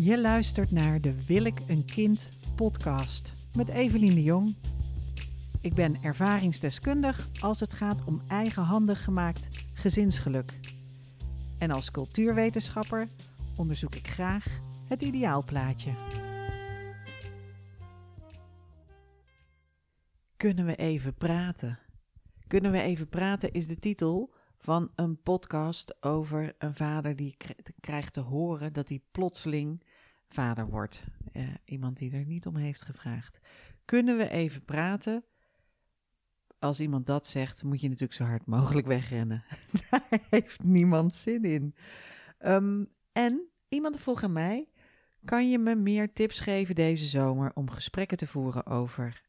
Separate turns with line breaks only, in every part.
Je luistert naar de Wil ik een kind podcast met Evelien de Jong. Ik ben ervaringsdeskundig als het gaat om eigenhandig gemaakt gezinsgeluk. En als cultuurwetenschapper onderzoek ik graag het ideaalplaatje. Kunnen we even praten? Kunnen we even praten is de titel van een podcast over een vader die krijgt te horen dat hij plotseling vader wordt. Uh, iemand die er niet om heeft gevraagd. Kunnen we even praten? Als iemand dat zegt, moet je natuurlijk zo hard mogelijk wegrennen. Daar heeft niemand zin in. Um, en iemand vroeg aan mij: kan je me meer tips geven deze zomer om gesprekken te voeren over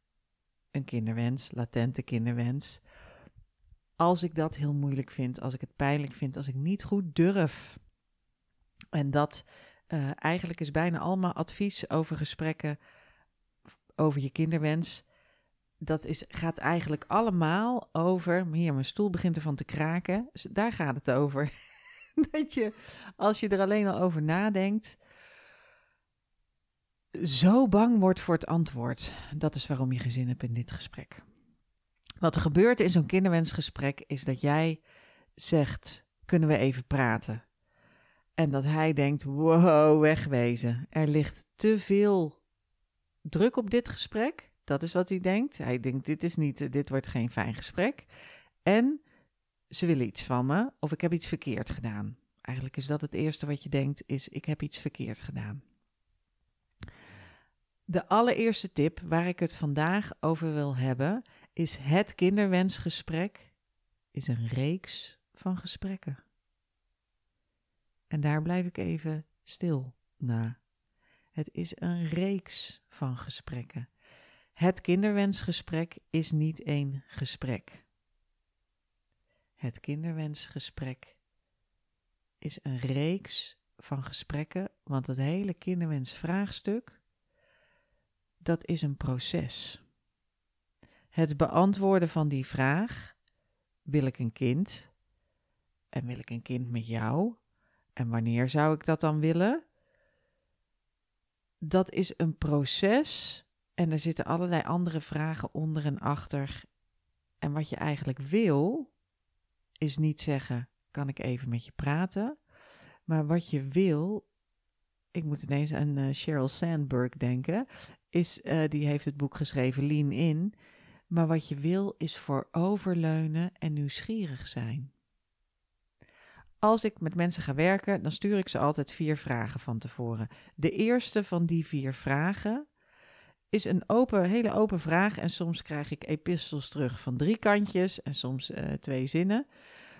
een kinderwens, latente kinderwens? Als ik dat heel moeilijk vind, als ik het pijnlijk vind, als ik niet goed durf. En dat uh, eigenlijk is bijna allemaal advies over gesprekken over je kinderwens. Dat is, gaat eigenlijk allemaal over. Hier, mijn stoel begint ervan te kraken. Daar gaat het over. dat je, als je er alleen al over nadenkt, zo bang wordt voor het antwoord. Dat is waarom je geen zin hebt in dit gesprek. Wat er gebeurt in zo'n kinderwensgesprek is dat jij zegt: Kunnen we even praten? En dat hij denkt: wow, wegwezen. Er ligt te veel druk op dit gesprek. Dat is wat hij denkt. Hij denkt: dit, is niet, dit wordt geen fijn gesprek. En ze willen iets van me of ik heb iets verkeerd gedaan. Eigenlijk is dat het eerste wat je denkt: is ik heb iets verkeerd gedaan. De allereerste tip waar ik het vandaag over wil hebben is het kinderwensgesprek is een reeks van gesprekken. En daar blijf ik even stil na. Het is een reeks van gesprekken. Het kinderwensgesprek is niet één gesprek. Het kinderwensgesprek is een reeks van gesprekken, want het hele kinderwensvraagstuk, dat is een proces. Het beantwoorden van die vraag, wil ik een kind? En wil ik een kind met jou? En wanneer zou ik dat dan willen? Dat is een proces en er zitten allerlei andere vragen onder en achter. En wat je eigenlijk wil, is niet zeggen: kan ik even met je praten? Maar wat je wil, ik moet ineens aan uh, Sheryl Sandberg denken, is, uh, die heeft het boek geschreven Lean In. Maar wat je wil is vooroverleunen en nieuwsgierig zijn. Als ik met mensen ga werken, dan stuur ik ze altijd vier vragen van tevoren. De eerste van die vier vragen is een open, hele open vraag. En soms krijg ik epistels terug van drie kantjes en soms uh, twee zinnen.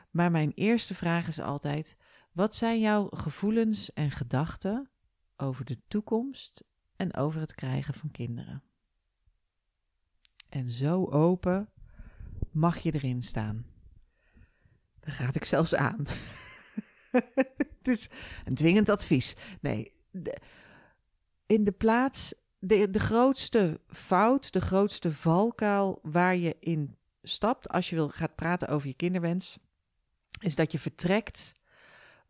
Maar mijn eerste vraag is altijd: wat zijn jouw gevoelens en gedachten over de toekomst en over het krijgen van kinderen? En zo open mag je erin staan. Daar gaat ik zelfs aan. het is een dwingend advies. Nee, in de plaats, de, de grootste fout, de grootste valkuil waar je in stapt als je wil gaat praten over je kinderwens, is dat je vertrekt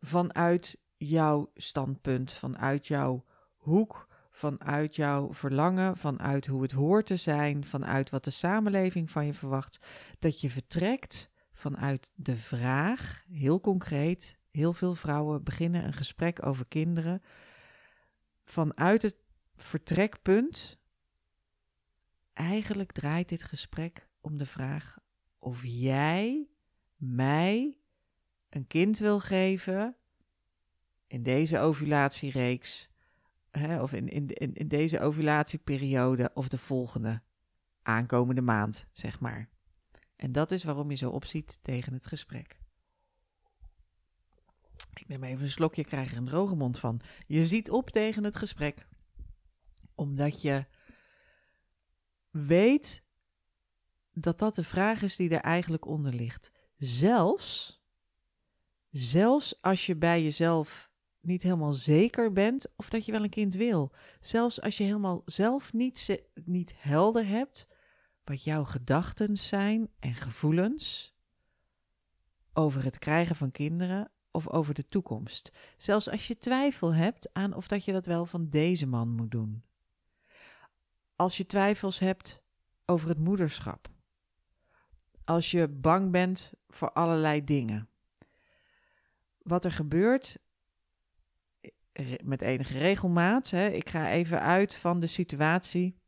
vanuit jouw standpunt, vanuit jouw hoek, vanuit jouw verlangen, vanuit hoe het hoort te zijn, vanuit wat de samenleving van je verwacht, dat je vertrekt vanuit de vraag, heel concreet, heel veel vrouwen beginnen een gesprek over kinderen vanuit het vertrekpunt. Eigenlijk draait dit gesprek om de vraag of jij mij een kind wil geven in deze ovulatiereeks hè, of in, in, in, in deze ovulatieperiode of de volgende aankomende maand, zeg maar. En dat is waarom je zo opziet tegen het gesprek. Neem even een slokje, krijg er een droge mond van. Je ziet op tegen het gesprek, omdat je weet dat dat de vraag is die er eigenlijk onder ligt. Zelfs, zelfs als je bij jezelf niet helemaal zeker bent of dat je wel een kind wil. Zelfs als je helemaal zelf niet, niet helder hebt wat jouw gedachten zijn en gevoelens over het krijgen van kinderen, of over de toekomst. Zelfs als je twijfel hebt aan of dat je dat wel van deze man moet doen. Als je twijfels hebt over het moederschap. Als je bang bent voor allerlei dingen. Wat er gebeurt met enige regelmaat. Hè, ik ga even uit van de situatie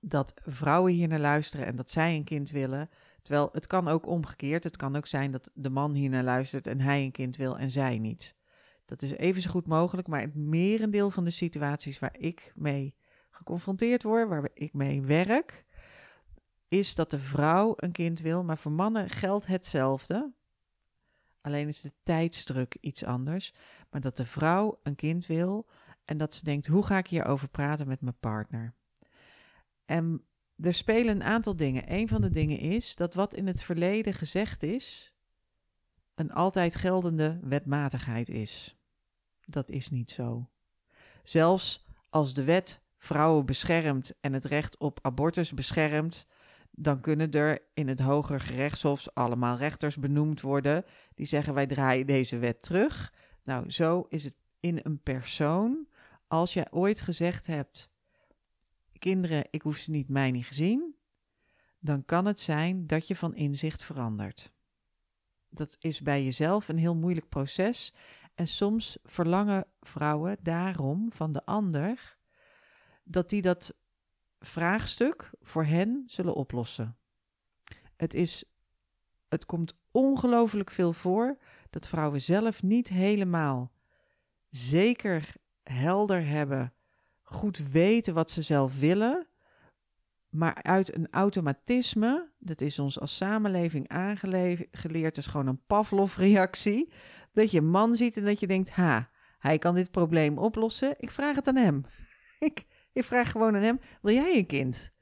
dat vrouwen hier naar luisteren en dat zij een kind willen. Terwijl het kan ook omgekeerd. Het kan ook zijn dat de man hier naar luistert en hij een kind wil en zij niet. Dat is even zo goed mogelijk, maar het merendeel van de situaties waar ik mee geconfronteerd word, waar ik mee werk, is dat de vrouw een kind wil, maar voor mannen geldt hetzelfde. Alleen is de tijdsdruk iets anders. Maar dat de vrouw een kind wil en dat ze denkt: hoe ga ik hierover praten met mijn partner? En er spelen een aantal dingen. Een van de dingen is dat wat in het verleden gezegd is, een altijd geldende wetmatigheid is. Dat is niet zo. Zelfs als de wet vrouwen beschermt en het recht op abortus beschermt, dan kunnen er in het hoger gerechtshof allemaal rechters benoemd worden die zeggen wij draaien deze wet terug. Nou, zo is het in een persoon. Als je ooit gezegd hebt, kinderen, ik hoef ze niet, mij niet gezien, dan kan het zijn dat je van inzicht verandert. Dat is bij jezelf een heel moeilijk proces. En soms verlangen vrouwen daarom van de ander dat die dat vraagstuk voor hen zullen oplossen. Het, is, het komt ongelooflijk veel voor dat vrouwen zelf niet helemaal zeker helder hebben, goed weten wat ze zelf willen, maar uit een automatisme, dat is ons als samenleving aangeleerd, is gewoon een Pavlov-reactie, dat je een man ziet en dat je denkt, ha, hij kan dit probleem oplossen, ik vraag het aan hem. ik, ik vraag gewoon aan hem: wil jij een kind?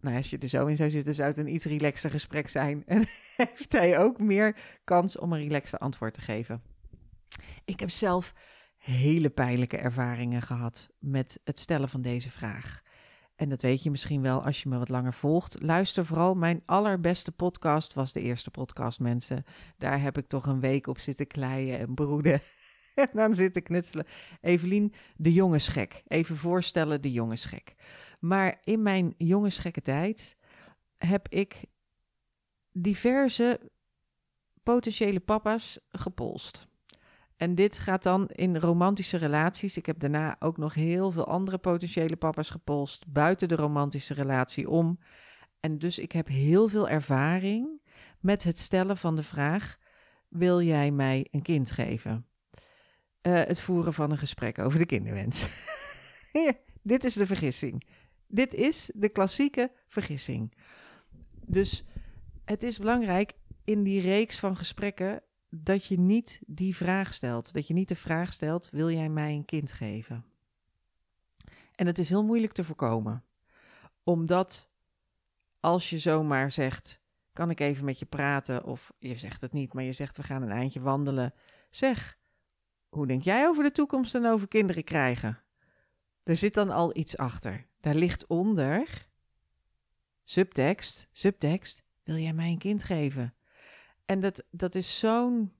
Nou, als je er zo in zou zitten, zou het een iets relaxter gesprek zijn. En heeft hij ook meer kans om een relaxte antwoord te geven. Ik heb zelf hele pijnlijke ervaringen gehad met het stellen van deze vraag. En dat weet je misschien wel als je me wat langer volgt. Luister vooral, mijn allerbeste podcast was de eerste podcast, mensen. Daar heb ik toch een week op zitten kleien en broeden. dan zit ik knutselen. Evelien, de jongensgek. Even voorstellen, de jongensgek. Maar in mijn jongensgekke tijd heb ik diverse potentiële papa's gepolst. En dit gaat dan in romantische relaties. Ik heb daarna ook nog heel veel andere potentiële papa's gepolst buiten de romantische relatie om. En dus ik heb heel veel ervaring met het stellen van de vraag: wil jij mij een kind geven? uh, het voeren van een gesprek over de kinderwens. dit is de vergissing. Dit is de klassieke vergissing. Dus het is belangrijk in die reeks van gesprekken dat je niet die vraag stelt. Dat je niet de vraag stelt: wil jij mij een kind geven? En het is heel moeilijk te voorkomen. Omdat als je zomaar zegt: kan ik even met je praten? Of je zegt het niet, maar je zegt: we gaan een eindje wandelen. Zeg, hoe denk jij over de toekomst en over kinderen krijgen? Er zit dan al iets achter. Daar ligt onder subtekst, subtekst, wil jij mij een kind geven? En dat, dat is zo'n.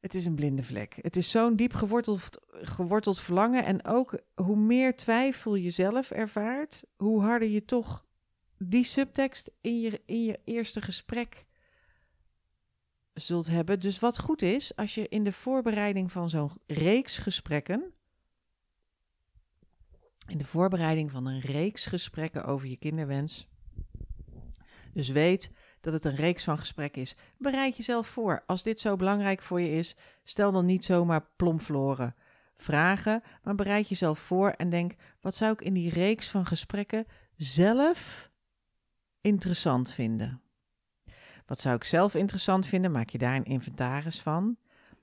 Het is een blinde vlek. Het is zo'n diep geworteld, geworteld verlangen. En ook hoe meer twijfel je zelf ervaart, hoe harder je toch die subtekst in je, in je eerste gesprek zult hebben. Dus wat goed is, als je in de voorbereiding van zo'n reeks gesprekken, in de voorbereiding van een reeks gesprekken over je kinderwens, dus weet dat het een reeks van gesprekken is. Bereid jezelf voor. Als dit zo belangrijk voor je is, stel dan niet zomaar plompfloren vragen, maar bereid jezelf voor en denk: wat zou ik in die reeks van gesprekken zelf interessant vinden? Wat zou ik zelf interessant vinden? Maak je daar een inventaris van?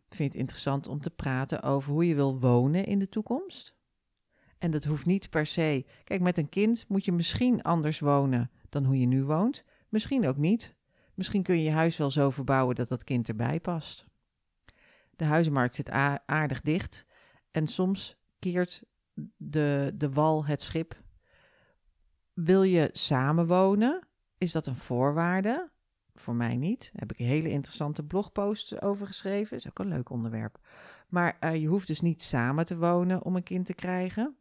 Vind je het interessant om te praten over hoe je wil wonen in de toekomst? En dat hoeft niet per se. Kijk, met een kind moet je misschien anders wonen dan hoe je nu woont. Misschien ook niet. Misschien kun je je huis wel zo verbouwen dat dat kind erbij past. De huizenmarkt zit aardig dicht en soms keert de, de wal het schip. Wil je samenwonen? Is dat een voorwaarde? voor mij niet. Daar heb ik een hele interessante blogpost over geschreven. Is ook een leuk onderwerp. Maar eh, je hoeft dus niet samen te wonen om een kind te krijgen.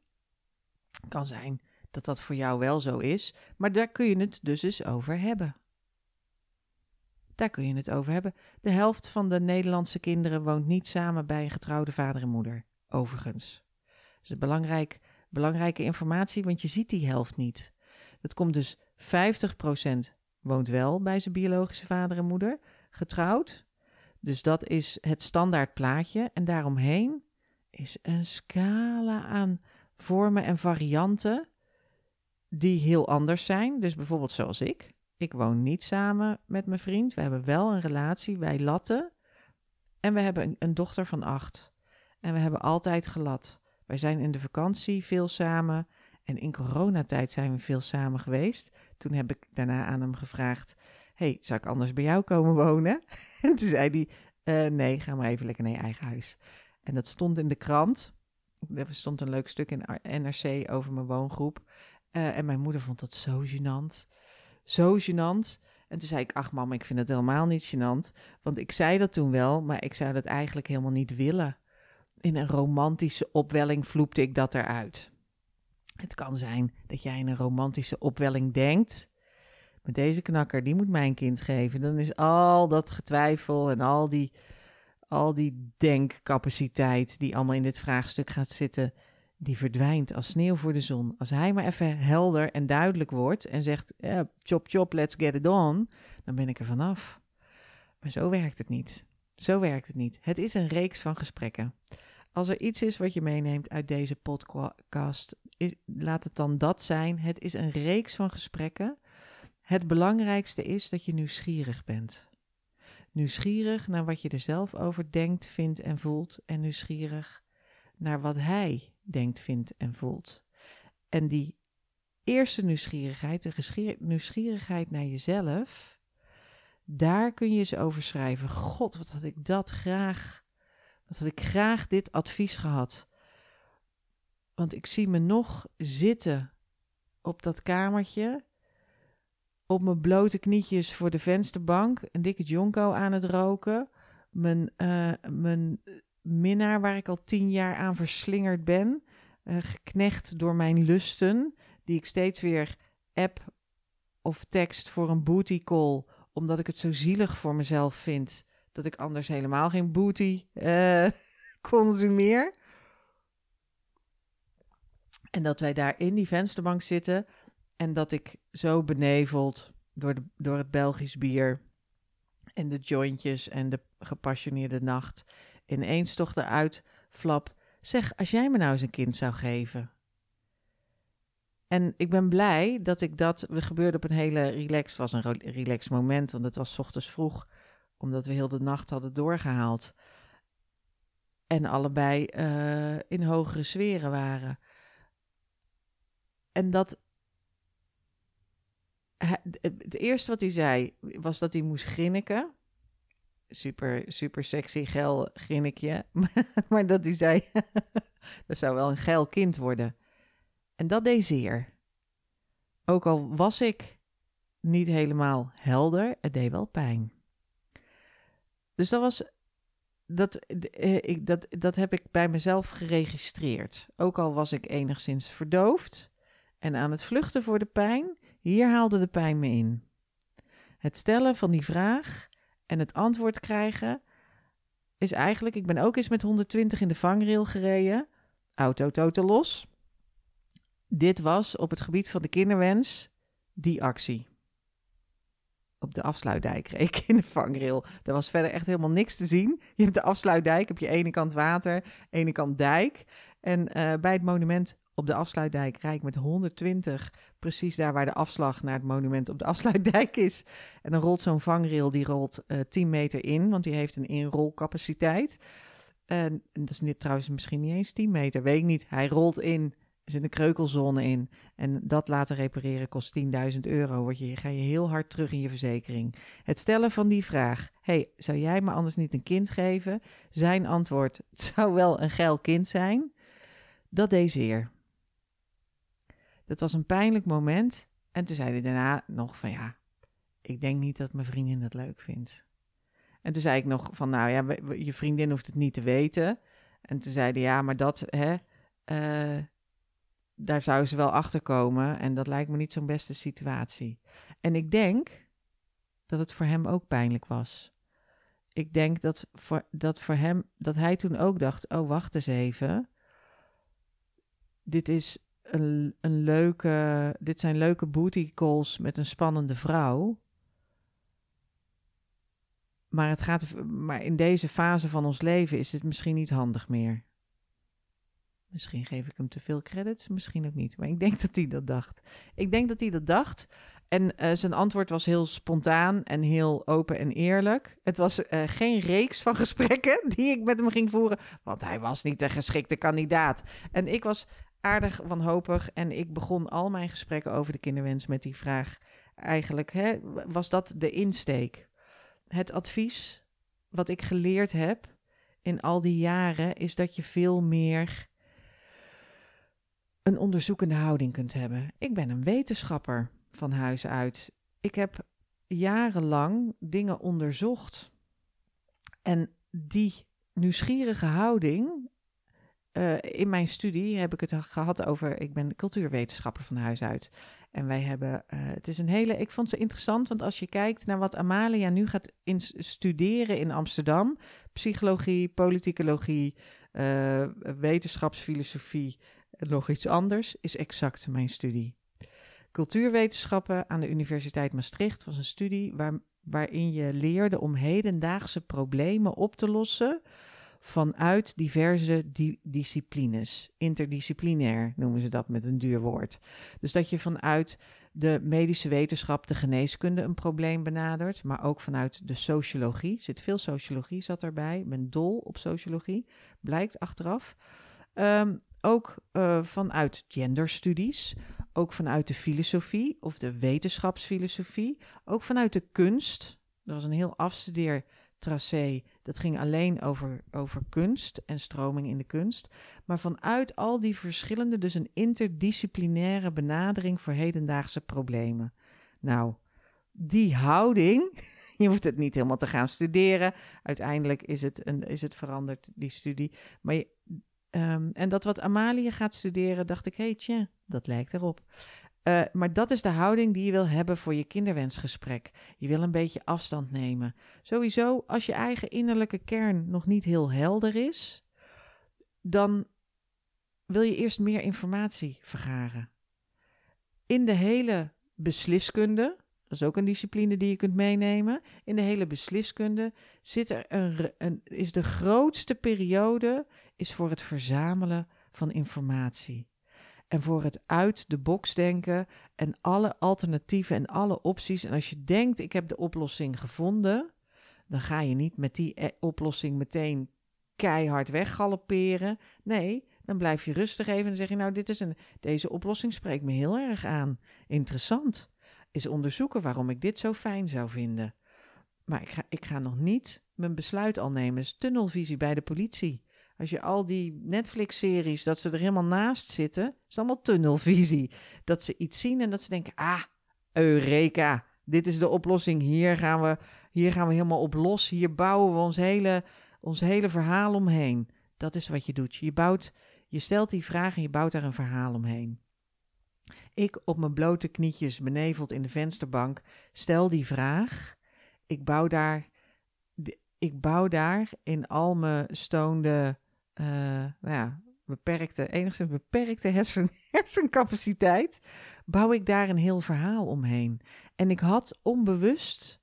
Kan zijn dat dat voor jou wel zo is, maar daar kun je het dus eens over hebben. Daar kun je het over hebben. De helft van de Nederlandse kinderen woont niet samen bij een getrouwde vader en moeder, overigens. Dat is belangrijk, belangrijke informatie, want je ziet die helft niet. Dat komt dus 50% woont wel bij zijn biologische vader en moeder, getrouwd. Dus dat is het standaard plaatje. En daaromheen is een scala aan vormen en varianten die heel anders zijn. Dus bijvoorbeeld zoals ik. Ik woon niet samen met mijn vriend. We hebben wel een relatie, wij latten. En we hebben een, dochter van acht. En we hebben altijd gelat. Wij zijn in de vakantie veel samen. En in coronatijd zijn we veel samen geweest. Toen heb ik daarna aan hem gevraagd: hey, zou ik anders bij jou komen wonen? en toen zei hij: uh, Nee, ga maar even lekker naar je eigen huis. En dat stond in de krant. Er stond een leuk stuk in NRC over mijn woongroep. Uh, en mijn moeder vond dat zo gênant. Zo gênant. En toen zei ik, ach mam, ik vind het helemaal niet gênant. Want ik zei dat toen wel, maar ik zou dat eigenlijk helemaal niet willen. In een romantische opwelling vloepte ik dat eruit. Het kan zijn dat jij in een romantische opwelling denkt. Maar deze knakker, die moet mijn kind geven. Dan is al dat getwijfel en al die, al die denkcapaciteit die allemaal in dit vraagstuk gaat zitten, die verdwijnt als sneeuw voor de zon. Als hij maar even helder en duidelijk wordt en zegt, chop chop, let's get it on, dan ben ik er vanaf. Maar zo werkt het niet. Zo werkt het niet. Het is een reeks van gesprekken. Als er iets is wat je meeneemt uit deze podcast, laat het dan dat zijn. Het is een reeks van gesprekken. Het belangrijkste is dat je nieuwsgierig bent. Nieuwsgierig naar wat je er zelf over denkt, vindt en voelt. En nieuwsgierig naar wat hij denkt, vindt en voelt. En die eerste nieuwsgierigheid, de nieuwsgierigheid naar jezelf, daar kun je eens over schrijven. God, wat had ik dat graag, wat had ik graag dit advies gehad. Want ik zie me nog zitten op dat kamertje, op mijn blote knietjes voor de vensterbank, een dikke jonko aan het roken, mijn, uh, mijn minnaar waar ik al tien jaar aan verslingerd ben, uh, geknecht door mijn lusten, die ik steeds weer app of tekst voor een booty call, omdat ik het zo zielig voor mezelf vind dat ik anders helemaal geen booty uh, consumeer. En dat wij daar in die vensterbank zitten en dat ik zo beneveld door, de, door het Belgisch bier en de jointjes en de gepassioneerde nacht ineens toch eruit flap. Zeg, als jij me nou eens een kind zou geven. En ik ben blij dat ik dat. We gebeurde op een hele relaxed. was een relaxed moment, want het was ochtends vroeg, omdat we heel de nacht hadden doorgehaald. En allebei uh, in hogere sferen waren. En dat. Het eerste wat hij zei was dat hij moest grinniken super, super sexy geil grinnikje. maar dat hij zei, dat zou wel een geil kind worden. En dat deed zeer. Ook al was ik niet helemaal helder, het deed wel pijn. Dus dat was, dat, eh, ik, dat, dat heb ik bij mezelf geregistreerd. Ook al was ik enigszins verdoofd en aan het vluchten voor de pijn, hier haalde de pijn me in. Het stellen van die vraag en het antwoord krijgen is eigenlijk, ik ben ook eens met 120 in de vangrail gereden, auto totaal los. Dit was op het gebied van de kinderwens die actie. Op de afsluitdijk reed ik in de vangrail. Er was verder echt helemaal niks te zien. Je hebt de afsluitdijk, heb je ene kant water, ene kant dijk. En uh, bij het monument op de afsluitdijk rijd ik met 120 precies daar waar de afslag naar het monument op de afsluitdijk is. En dan rolt zo'n vangrail, die rolt uh, eh, 10 meter in, want die heeft een inrolcapaciteit. En, en dat is niet, trouwens misschien niet eens 10 meter, weet ik niet. Hij rolt in, zit een kreukelzone in. En dat laten repareren kost 10.000 euro. Word je, ga je heel hard terug in je verzekering. Het stellen van die vraag, hey, zou jij me anders niet een kind geven? Zijn antwoord, het zou wel een geil kind zijn. Dat deed zeer. Dat was een pijnlijk moment. En toen zei hij daarna nog van ja, ik denk niet dat mijn vriendin het leuk vindt. En toen zei ik nog van, nou ja, je vriendin hoeft het niet te weten. En toen zeiden ja, maar dat, hè, uh, daar zou ze wel achter komen. En dat lijkt me niet zo'n beste situatie. En ik denk dat het voor hem ook pijnlijk was. Ik denk dat dat voor hem, dat hij toen ook dacht: oh, wacht eens even. Dit is een, leuke, dit zijn leuke booty calls met een spannende vrouw. Maar, het gaat, maar in deze fase van ons leven is dit misschien niet handig meer. Misschien geef ik hem te veel credits, misschien ook niet. Maar ik denk dat hij dat dacht. Ik denk dat hij dat dacht. En uh, zijn antwoord was heel spontaan en heel open en eerlijk. Het was uh, geen reeks van gesprekken die ik met hem ging voeren, want hij was niet de geschikte kandidaat. En ik was aardig wanhopig en ik begon al mijn gesprekken over de kinderwens met die vraag. Eigenlijk hè, was dat de insteek. Het advies wat ik geleerd heb in al die jaren is dat je veel meer een onderzoekende houding kunt hebben. Ik ben een wetenschapper van huis uit. Ik heb jarenlang dingen onderzocht. En die nieuwsgierige houding. Uh, in mijn studie heb ik het gehad over. Ik ben cultuurwetenschapper van huis uit. En wij hebben. Uh, het is een hele. Ik vond ze interessant, want als je kijkt naar wat Amalia nu gaat studeren in Amsterdam: psychologie, politicologie, uh, wetenschapsfilosofie, nog iets anders, is exact mijn studie. Cultuurwetenschappen aan de Universiteit Maastricht was een studie waar, waarin je leerde om hedendaagse problemen op te lossen vanuit diverse di disciplines. Interdisciplinair noemen ze dat met een duur woord. Dus dat je vanuit de medische wetenschap, de geneeskunde een probleem benadert, maar ook vanuit de sociologie. Zit veel sociologie zat erbij. Ik ben dol op sociologie, blijkt achteraf. Um, ook uh, vanuit genderstudies, ook vanuit de filosofie of de wetenschapsfilosofie, ook vanuit de kunst. Er was een heel afstudeertracé, dat ging alleen over, over kunst en stroming in de kunst. Maar vanuit al die verschillende, dus een interdisciplinaire benadering voor hedendaagse problemen. Nou, die houding, je hoeft het niet helemaal te gaan studeren. Uiteindelijk is het, een, is het veranderd, die studie. Maar je, Um, en dat wat Amalia gaat studeren, dacht ik, hey, tja, dat lijkt erop. Uh, maar dat is de houding die je wil hebben voor je kinderwensgesprek. Je wil een beetje afstand nemen. Sowieso, als je eigen innerlijke kern nog niet heel helder is, dan wil je eerst meer informatie vergaren. In de hele besliskunde, dat is ook een discipline die je kunt meenemen. In de hele besliskunde zit er een, is de grootste periode is voor het verzamelen van informatie. En voor het uit de box denken en alle alternatieven en alle opties. En als je denkt, ik heb de oplossing gevonden, dan ga je niet met die eh, oplossing meteen keihard weggalopperen. Nee, dan blijf je rustig even en zeg je, nou, dit is een, deze oplossing spreekt me heel erg aan. Interessant. Is onderzoeken waarom ik dit zo fijn zou vinden. Maar ik ga, ik ga nog niet mijn besluit al nemen. is tunnelvisie bij de politie. Als je al die Netflix-series, dat ze er helemaal naast zitten, is allemaal tunnelvisie. Dat ze iets zien en dat ze denken, ah, Eureka, dit is de oplossing. Hier gaan we, hier gaan we helemaal op los. Hier bouwen we ons hele, ons hele verhaal omheen. Dat is wat je doet. Je, bouwt, je stelt die vraag en je bouwt daar een verhaal omheen. Ik op mijn blote knietjes, beneveld in de vensterbank, stel die vraag. Ik bouw daar, ik bouw daar in al mijn stoonde uh, nou ja, beperkte, enigszins beperkte hersen, hersencapaciteit, bouw ik daar een heel verhaal omheen. En ik had onbewust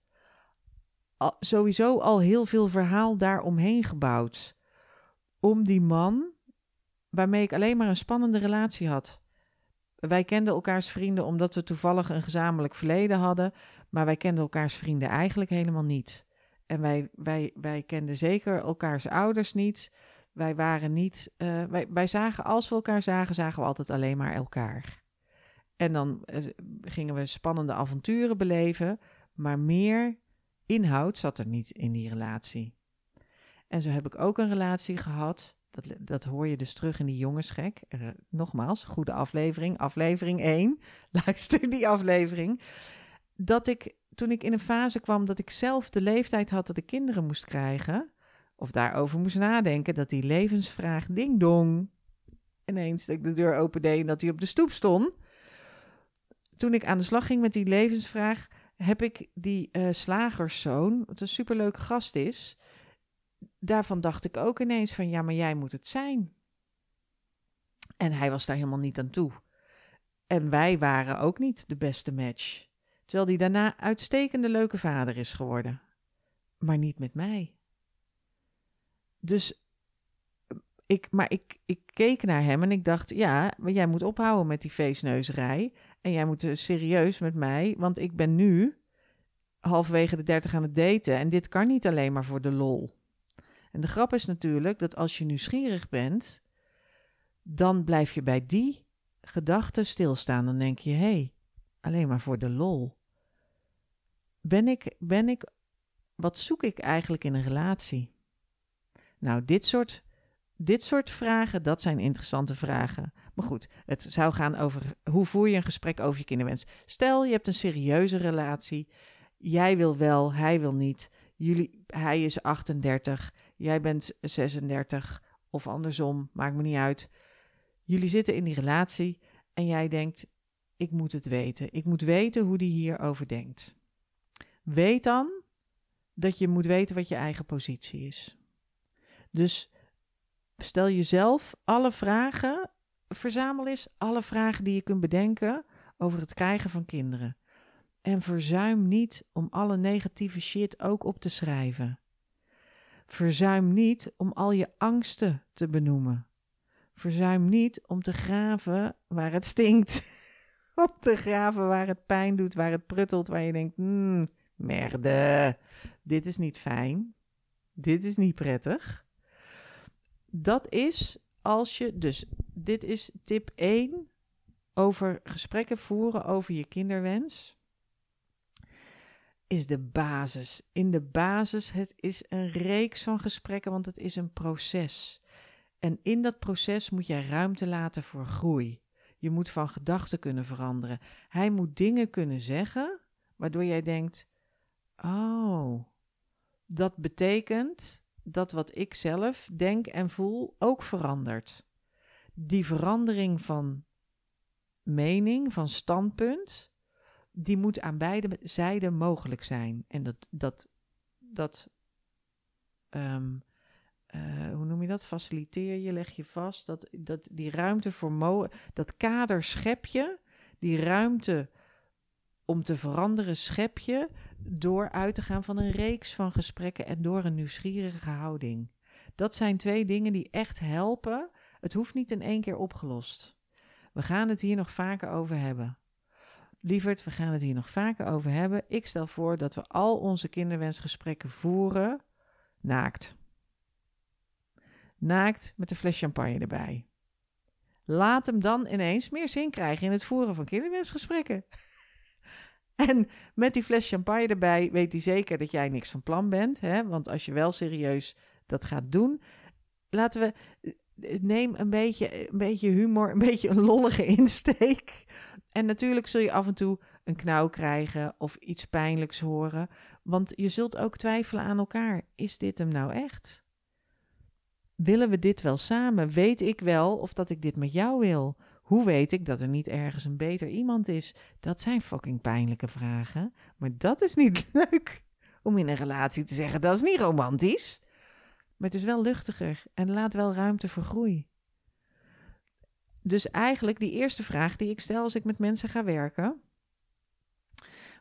sowieso al heel veel verhaal daar omheen gebouwd. Om die man waarmee ik alleen maar een spannende relatie had. Wij kenden elkaars vrienden omdat we toevallig een gezamenlijk verleden hadden, maar wij kenden elkaars vrienden eigenlijk helemaal niet. En wij, wij, wij kenden zeker elkaars ouders niet. Wij waren niet, uh, wij, wij zagen, als we elkaar zagen, zagen we altijd alleen maar elkaar. En dan uh, gingen we spannende avonturen beleven, maar meer inhoud zat er niet in die relatie. En zo heb ik ook een relatie gehad. Dat, dat hoor je dus terug in die jongensgek. Uh, nogmaals, goede aflevering. Aflevering 1. Luister die aflevering. dat ik toen ik in een fase kwam dat ik zelf de leeftijd had dat ik kinderen moest krijgen, of daarover moest nadenken, dat die levensvraag ding dong ineens ik de deur opende en dat hij op de stoep stond. Toen ik aan de slag ging met die levensvraag, heb ik die uh, slagerszoon, wat een superleuk gast is, daarvan dacht ik ook ineens van ja, maar jij moet het zijn. En hij was daar helemaal niet aan toe. En wij waren ook niet de beste match. Terwijl hij daarna uitstekende leuke vader is geworden. Maar niet met mij. Dus ik, maar ik, ik keek naar hem en ik dacht, ja, maar jij moet ophouden met die feestneuzerij. En jij moet serieus met mij, want ik ben nu halverwege de dertig aan het daten. En dit kan niet alleen maar voor de lol. En de grap is natuurlijk dat als je nieuwsgierig bent, dan blijf je bij die gedachte stilstaan. Dan denk je, hé, hey, alleen maar voor de lol. Ben ik, ben ik, wat zoek ik eigenlijk in een relatie? Nou, dit soort, dit soort vragen, dat zijn interessante vragen. Maar goed, het zou gaan over hoe voer je een gesprek over je kinderwens. Stel, je hebt een serieuze relatie. Jij wil wel, hij wil niet. Jullie, hij is 38, jij bent 36 of andersom, maakt me niet uit. Jullie zitten in die relatie en jij denkt: ik moet het weten. Ik moet weten hoe die hierover denkt. Weet dan dat je moet weten wat je eigen positie is. Dus stel jezelf alle vragen, verzamel eens alle vragen die je kunt bedenken over het krijgen van kinderen. En verzuim niet om alle negatieve shit ook op te schrijven. Verzuim niet om al je angsten te benoemen. Verzuim niet om te graven waar het stinkt. om te graven waar het pijn doet, waar het pruttelt, waar je denkt: hmm, merde, dit is niet fijn. Dit is niet prettig. Dat is als je, dus dit is tip 1 over gesprekken voeren over je kinderwens. Is de basis. In de basis, het is een reeks van gesprekken, want het is een proces. En in dat proces moet jij ruimte laten voor groei. Je moet van gedachten kunnen veranderen. Hij moet dingen kunnen zeggen waardoor jij denkt: Oh, dat betekent dat wat ik zelf denk en voel ook verandert. Die verandering van mening, van standpunt, die moet aan beide zijden mogelijk zijn. En dat, dat, dat um, uh, hoe noem je dat? Faciliteer je, leg je vast. Dat, dat die ruimte voor mo dat kader schep je, die ruimte om te veranderen schep je door uit te gaan van een reeks van gesprekken en door een nieuwsgierige houding. Dat zijn twee dingen die echt helpen. Het hoeft niet in één keer opgelost. We gaan het hier nog vaker over hebben. Lieverd, we gaan het hier nog vaker over hebben. Ik stel voor dat we al onze kinderwensgesprekken voeren naakt. Naakt met een fles champagne erbij. Laat hem dan ineens meer zin krijgen in het voeren van kinderwensgesprekken. En met die fles champagne erbij weet hij zeker dat jij niks van plan bent. Hè? Want als je wel serieus dat gaat doen, laten we. Eh, neem een beetje, een beetje humor, een beetje een lollige insteek. En natuurlijk zul je af en toe een knauw krijgen of iets pijnlijks horen. Want je zult ook twijfelen aan elkaar. Is dit hem nou echt? Willen we dit wel samen? Weet ik wel of dat ik dit met jou wil? Hoe weet ik dat er niet ergens een beter iemand is? Dat zijn fucking pijnlijke vragen. Maar dat is niet leuk om in een relatie te zeggen. Dat is niet romantisch. Maar het is wel luchtiger en laat wel ruimte voor groei. Dus eigenlijk die eerste vraag die ik stel als ik met mensen ga werken.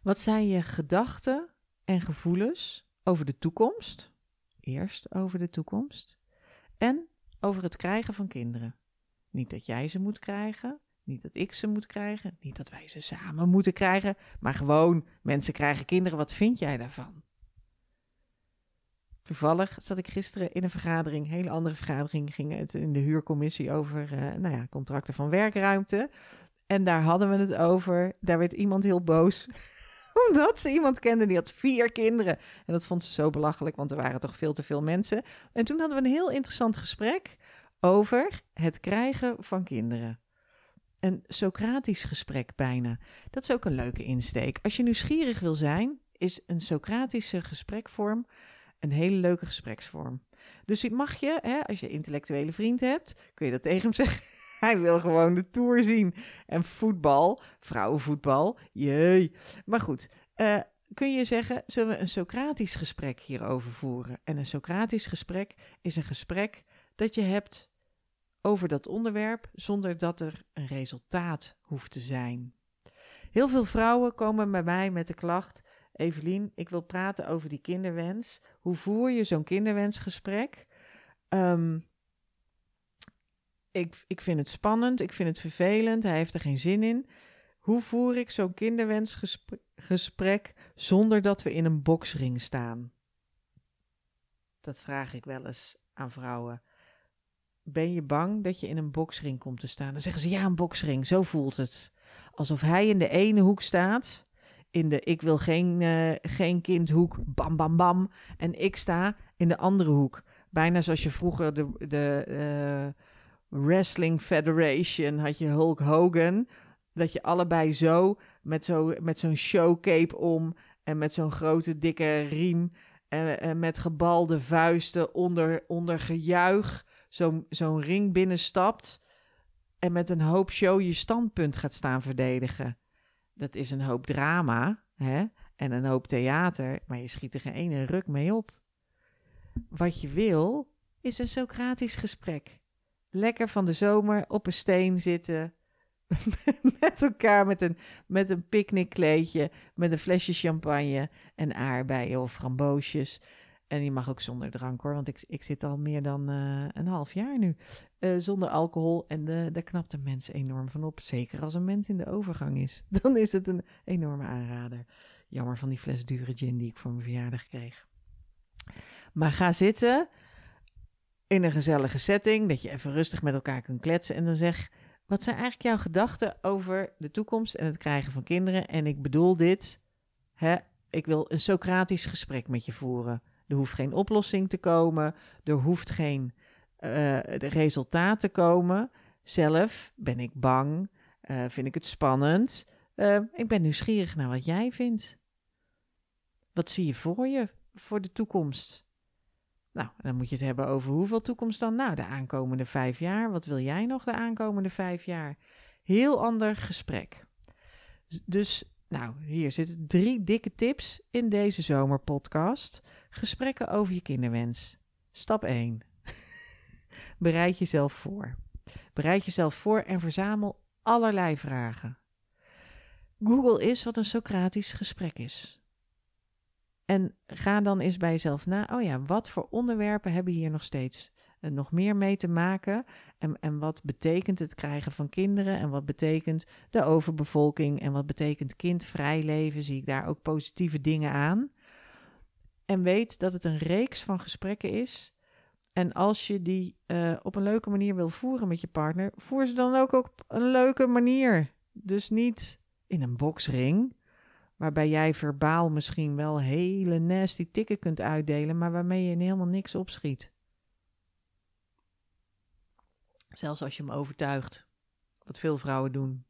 Wat zijn je gedachten en gevoelens over de toekomst? Eerst over de toekomst. En over het krijgen van kinderen. Niet dat jij ze moet krijgen, niet dat ik ze moet krijgen, niet dat wij ze samen moeten krijgen, maar gewoon mensen krijgen kinderen. Wat vind jij daarvan? Toevallig zat ik gisteren in een vergadering, een hele andere vergadering, ging het in de huurcommissie over uh, nou ja, contracten van werkruimte. En daar hadden we het over. Daar werd iemand heel boos omdat ze iemand kende die had vier kinderen. En dat vond ze zo belachelijk, want er waren toch veel te veel mensen. En toen hadden we een heel interessant gesprek over het krijgen van kinderen. een Socratisch gesprek bijna. Dat is ook een leuke insteek. Als je nieuwsgierig wil zijn, is een Socratische gesprekvorm een hele leuke gespreksvorm. Dus mag je, hè, als je intellectuele vriend hebt, kun je dat tegen hem zeggen. Hij wil gewoon de Tour zien. En voetbal, vrouwenvoetbal, jee. Maar goed, uh, kun je zeggen, zullen we een Socratisch gesprek hierover voeren? En een Socratisch gesprek is een gesprek dat je hebt over dat onderwerp zonder dat er een resultaat hoeft te zijn. Heel veel vrouwen komen bij mij met de klacht: Evelien, ik wil praten over die kinderwens. Hoe voer je zo'n kinderwensgesprek? Um, ik, ik vind het spannend, ik vind het vervelend, hij heeft er geen zin in. Hoe voer ik zo'n kinderwensgesprek zonder dat we in een boksring staan? Dat vraag ik wel eens aan vrouwen. Ben je bang dat je in een boksring komt te staan? Dan zeggen ze ja, een boksring, zo voelt het. Alsof hij in de ene hoek staat, in de ik wil geen, uh, geen kindhoek, bam bam bam. En ik sta in de andere hoek. Bijna zoals je vroeger de, de uh, Wrestling Federation had je Hulk Hogan dat je allebei zo met, zo, met zo'n showcape om en met zo'n grote dikke riem en, en met gebalde vuisten onder, onder gejuich zo'n ring binnenstapt en met een hoop show je standpunt gaat staan verdedigen. Dat is een hoop drama hè? en een hoop theater, maar je schiet er geen ene ruk mee op. Wat je wil, is een Socratisch gesprek. Lekker van de zomer op een steen zitten, met elkaar met een, met een picknickkleedje, met een flesje champagne en aardbeien of framboosjes. En die mag ook zonder drank hoor, want ik, ik zit al meer dan uh, een half jaar nu uh, zonder alcohol. En uh, daar knapt een mens enorm van op. Zeker als een mens in de overgang is. Dan is het een enorme aanrader. Jammer van die fles dure gin die ik voor mijn verjaardag kreeg. Maar ga zitten in een gezellige setting, dat je even rustig met elkaar kunt kletsen. En dan zeg wat zijn eigenlijk jouw gedachten over de toekomst en het krijgen van kinderen? En ik bedoel dit, hè, ik wil een Socratisch gesprek met je voeren. Er hoeft geen oplossing te komen, er hoeft geen uh, resultaat te komen. Zelf ben ik bang, uh, vind ik het spannend. Uh, ik ben nieuwsgierig naar wat jij vindt. Wat zie je voor je voor de toekomst? Nou, dan moet je het hebben over hoeveel toekomst dan? Nou, de aankomende vijf jaar. Wat wil jij nog de aankomende vijf jaar? Heel ander gesprek. Dus, nou, hier zitten drie dikke tips in deze zomerpodcast. Gesprekken over je kinderwens. Stap 1. Bereid jezelf voor. Bereid jezelf voor en verzamel allerlei vragen. Google is wat een Socratisch gesprek is. En ga dan eens bij jezelf na, oh ja, wat voor onderwerpen hebben hier nog steeds nog meer mee te maken? En, en wat betekent het krijgen van kinderen? En wat betekent de overbevolking? En wat betekent kindvrij leven? Zie ik daar ook positieve dingen aan? En weet dat het een reeks van gesprekken is. En als je die uh, op een leuke manier wil voeren met je partner, voer ze dan ook op een leuke manier. Dus niet in een boksring, waarbij jij verbaal misschien wel hele nasty tikken kunt uitdelen, maar waarmee je helemaal niks opschiet. Zelfs als je hem overtuigt, wat veel vrouwen doen,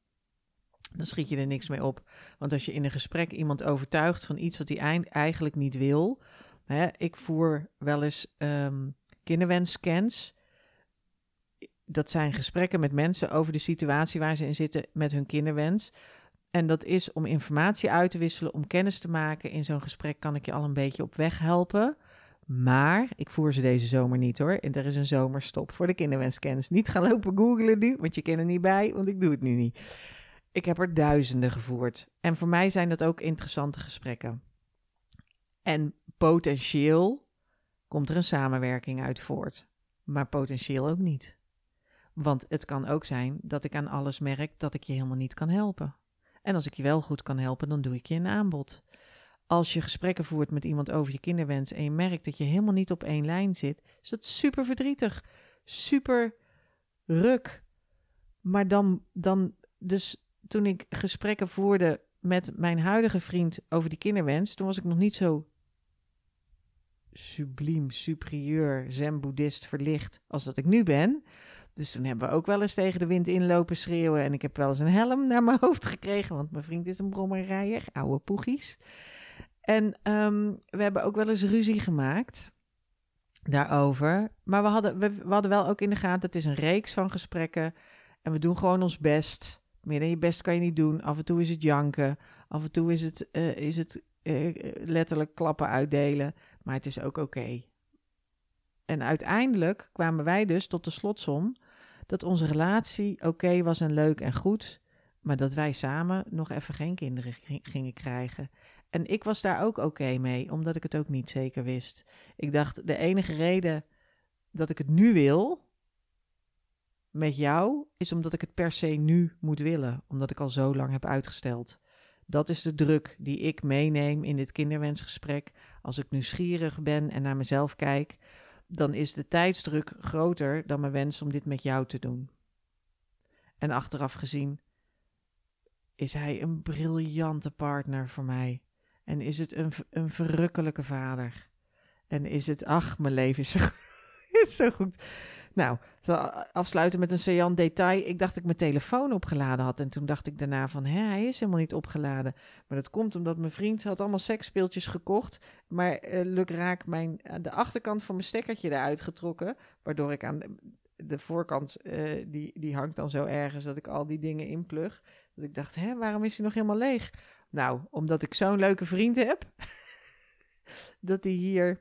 dan schiet je er niks mee op. Want als je in een gesprek iemand overtuigt van iets wat hij eigenlijk niet wil. Hè, ik voer wel eens um, kinderwensscans. Dat zijn gesprekken met mensen over de situatie waar ze in zitten met hun kinderwens. En dat is om informatie uit te wisselen, om kennis te maken. In zo'n gesprek kan ik je al een beetje op weg helpen. Maar ik voer ze deze zomer niet hoor. En er is een zomerstop voor de kinderwenscans. Niet gaan lopen googlen nu, want je kent er niet bij, want ik doe het nu niet. Ik heb er duizenden gevoerd. En voor mij zijn dat ook interessante gesprekken. En potentieel komt er een samenwerking uit voort. Maar potentieel ook niet. Want het kan ook zijn dat ik aan alles merk dat ik je helemaal niet kan helpen. En als ik je wel goed kan helpen, dan doe ik je een aanbod. Als je gesprekken voert met iemand over je kinderwens en je merkt dat je helemaal niet op één lijn zit, is dat super verdrietig, super ruk. Maar dan, dan, dus toen ik gesprekken voerde met mijn huidige vriend over die kinderwens, toen was ik nog niet zo subliem, superieur, zen-boeddhist verlicht als dat ik nu ben. Dus toen hebben we ook wel eens tegen de wind inlopen schreeuwen. En ik heb wel eens een helm naar mijn hoofd gekregen, want mijn vriend is een brommerrijder, oude poegies. En ehm, we hebben ook wel eens ruzie gemaakt daarover. Maar we hadden, we, hadden wel ook in de gaten, het is een reeks van gesprekken. En we doen gewoon ons best. Meer dan je best kan je niet doen. Af en toe is het janken. Af en toe is het, uh, is het uh, letterlijk klappen uitdelen. Maar het is ook oké. En uiteindelijk kwamen wij dus tot de slotsom dat onze relatie oké was en leuk en goed, maar dat wij samen nog even geen kinderen gingen krijgen. En ik was daar ook oké mee, omdat ik het ook niet zeker wist. Ik dacht, de enige reden dat ik het nu wil met jou, is omdat ik het per se nu moet willen, omdat ik al zo lang heb uitgesteld. Dat is de druk die ik meeneem in dit kinderwensgesprek. Als ik nieuwsgierig ben en naar mezelf kijk, dan is de tijdsdruk groter dan mijn wens om dit met jou te doen. En achteraf gezien is hij een briljante partner voor mij. En is het een, een verrukkelijke vader. En is het, ach, mijn leven is zo, goed. Nou, afsluiten met een saillant detail. Ik dacht dat ik mijn telefoon opgeladen had. En toen dacht ik daarna van, hè, hij is helemaal niet opgeladen. Maar dat komt omdat mijn vriend had allemaal seksspeeltjes gekocht. Maar uh, luk raak mijn, de achterkant van mijn stekkertje eruit getrokken. Waardoor ik aan de, de voorkant, uh, die, die hangt dan zo ergens dat ik al die dingen inplug. Dat ik dacht, hè, waarom is hij nog helemaal leeg? Nou, omdat ik zo'n leuke vriend heb. dat hij hier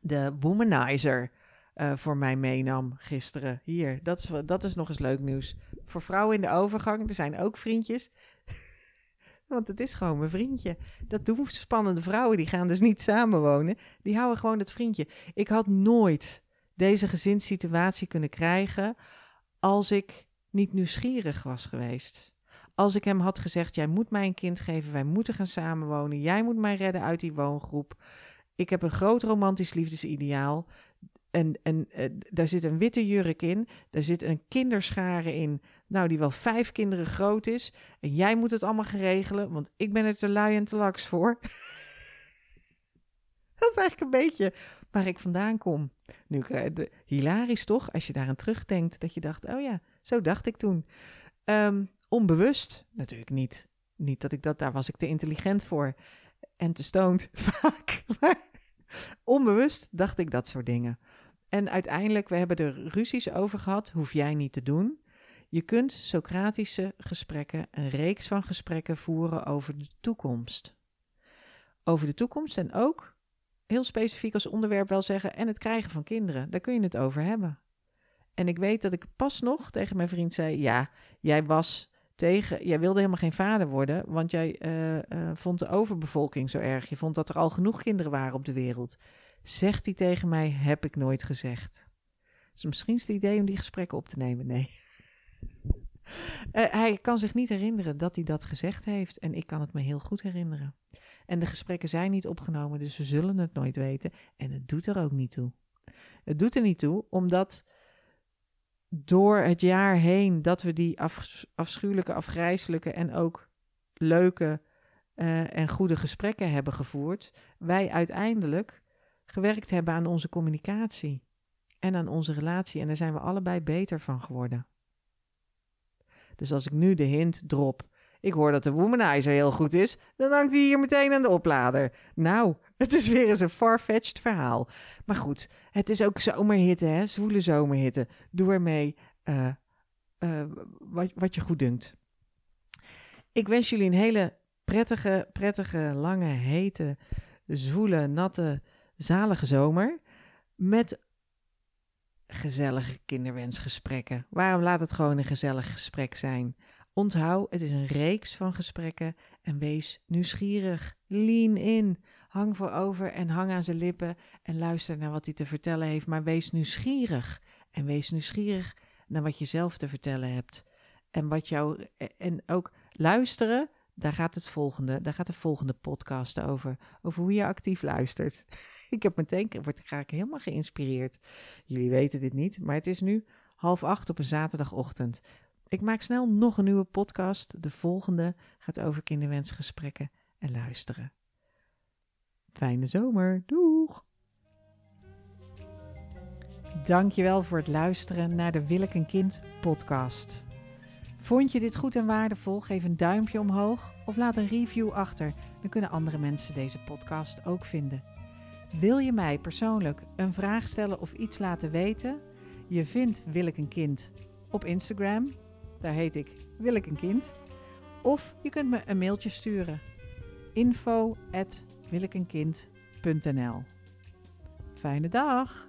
de womanizer uh, voor mij meenam gisteren. Hier, dat is, dat is nog eens leuk nieuws. Voor vrouwen in de overgang, er zijn ook vriendjes. Want het is gewoon mijn vriendje. Dat doen spannende vrouwen, die gaan dus niet samenwonen. Die houden gewoon het vriendje. Ik had nooit deze gezinssituatie kunnen krijgen als ik niet nieuwsgierig was geweest. Als ik hem had gezegd: Jij moet mij een kind geven, wij moeten gaan samenwonen, jij moet mij redden uit die woongroep. Ik heb een groot romantisch liefdesideaal. En, en uh, daar zit een witte jurk in. Daar zit een kinderschare in. Nou, die wel vijf kinderen groot is. En jij moet het allemaal geregelen, want ik ben er te lui en te laks voor. dat is eigenlijk een beetje waar ik vandaan kom. Nu, de, hilarisch toch, als je daaraan terugdenkt, dat je dacht, oh ja, zo dacht ik toen. Um, onbewust, natuurlijk niet. Niet dat ik dat, daar was ik te intelligent voor. En te stoned, vaak. Maar onbewust dacht ik dat soort dingen. En uiteindelijk, we hebben er ruzies over gehad, hoef jij niet te doen. Je kunt Socratische gesprekken, een reeks van gesprekken voeren over de toekomst. Over de toekomst en ook, heel specifiek als onderwerp wel zeggen, en het krijgen van kinderen. Daar kun je het over hebben. En ik weet dat ik pas nog tegen mijn vriend zei: Ja, jij was tegen, jij wilde helemaal geen vader worden, want jij uh, uh, vond de overbevolking zo erg. Je vond dat er al genoeg kinderen waren op de wereld. Zegt hij tegen mij, heb ik nooit gezegd. Dus misschien is het idee om die gesprekken op te nemen. Nee. Uh, hij kan zich niet herinneren dat hij dat gezegd heeft. En ik kan het me heel goed herinneren. En de gesprekken zijn niet opgenomen, dus we zullen het nooit weten. En het doet er ook niet toe. Het doet er niet toe, omdat door het jaar heen dat we die afschuwelijke, afgrijzelijke en ook leuke uh, en goede gesprekken hebben gevoerd, wij uiteindelijk gewerkt hebben aan onze communicatie en aan onze relatie. En daar zijn we allebei beter van geworden. Dus als ik nu de hint drop, ik hoor dat de womanizer heel goed is, dan hangt hij hier meteen aan de oplader. Nou, het is weer eens een farfetched verhaal. Maar goed, het is ook zomerhitte, hè? Zwoele zomerhitte. Doe ermee uh, uh, wat, wat je goed dunkt. Ik wens jullie een hele prettige, prettige, lange, hete, zwoele, natte zalige zomer met gezellige kinderwensgesprekken. Waarom laat het gewoon een gezellig gesprek zijn? Onthoud, het is een reeks van gesprekken en wees nieuwsgierig. Lean in. Hang voorover en hang aan zijn lippen en luister naar wat hij te vertellen heeft. Maar wees nieuwsgierig. En wees nieuwsgierig naar wat je zelf te vertellen hebt. En wat jou. En ook luisteren daar gaat het volgende, daar gaat de volgende podcast over. Over hoe je actief luistert. ik heb meteen, word ik graag helemaal geïnspireerd. Jullie weten dit niet, maar het is nu half acht op een zaterdagochtend. Ik maak snel nog een nieuwe podcast. De volgende gaat over kinderwensgesprekken en luisteren. Fijne zomer. Doeg! Dankjewel voor het luisteren naar de Wil ik een kind podcast. Vond je dit goed en waardevol? Geef een duimpje omhoog of laat een review achter. Dan kunnen andere mensen deze podcast ook vinden. Wil je mij persoonlijk een vraag stellen of iets laten weten? Je vindt Wil ik een kind op Instagram. Daar heet ik Wil ik een kind. Of je kunt me een mailtje sturen. info@wilikeenkind.nl Fijne dag!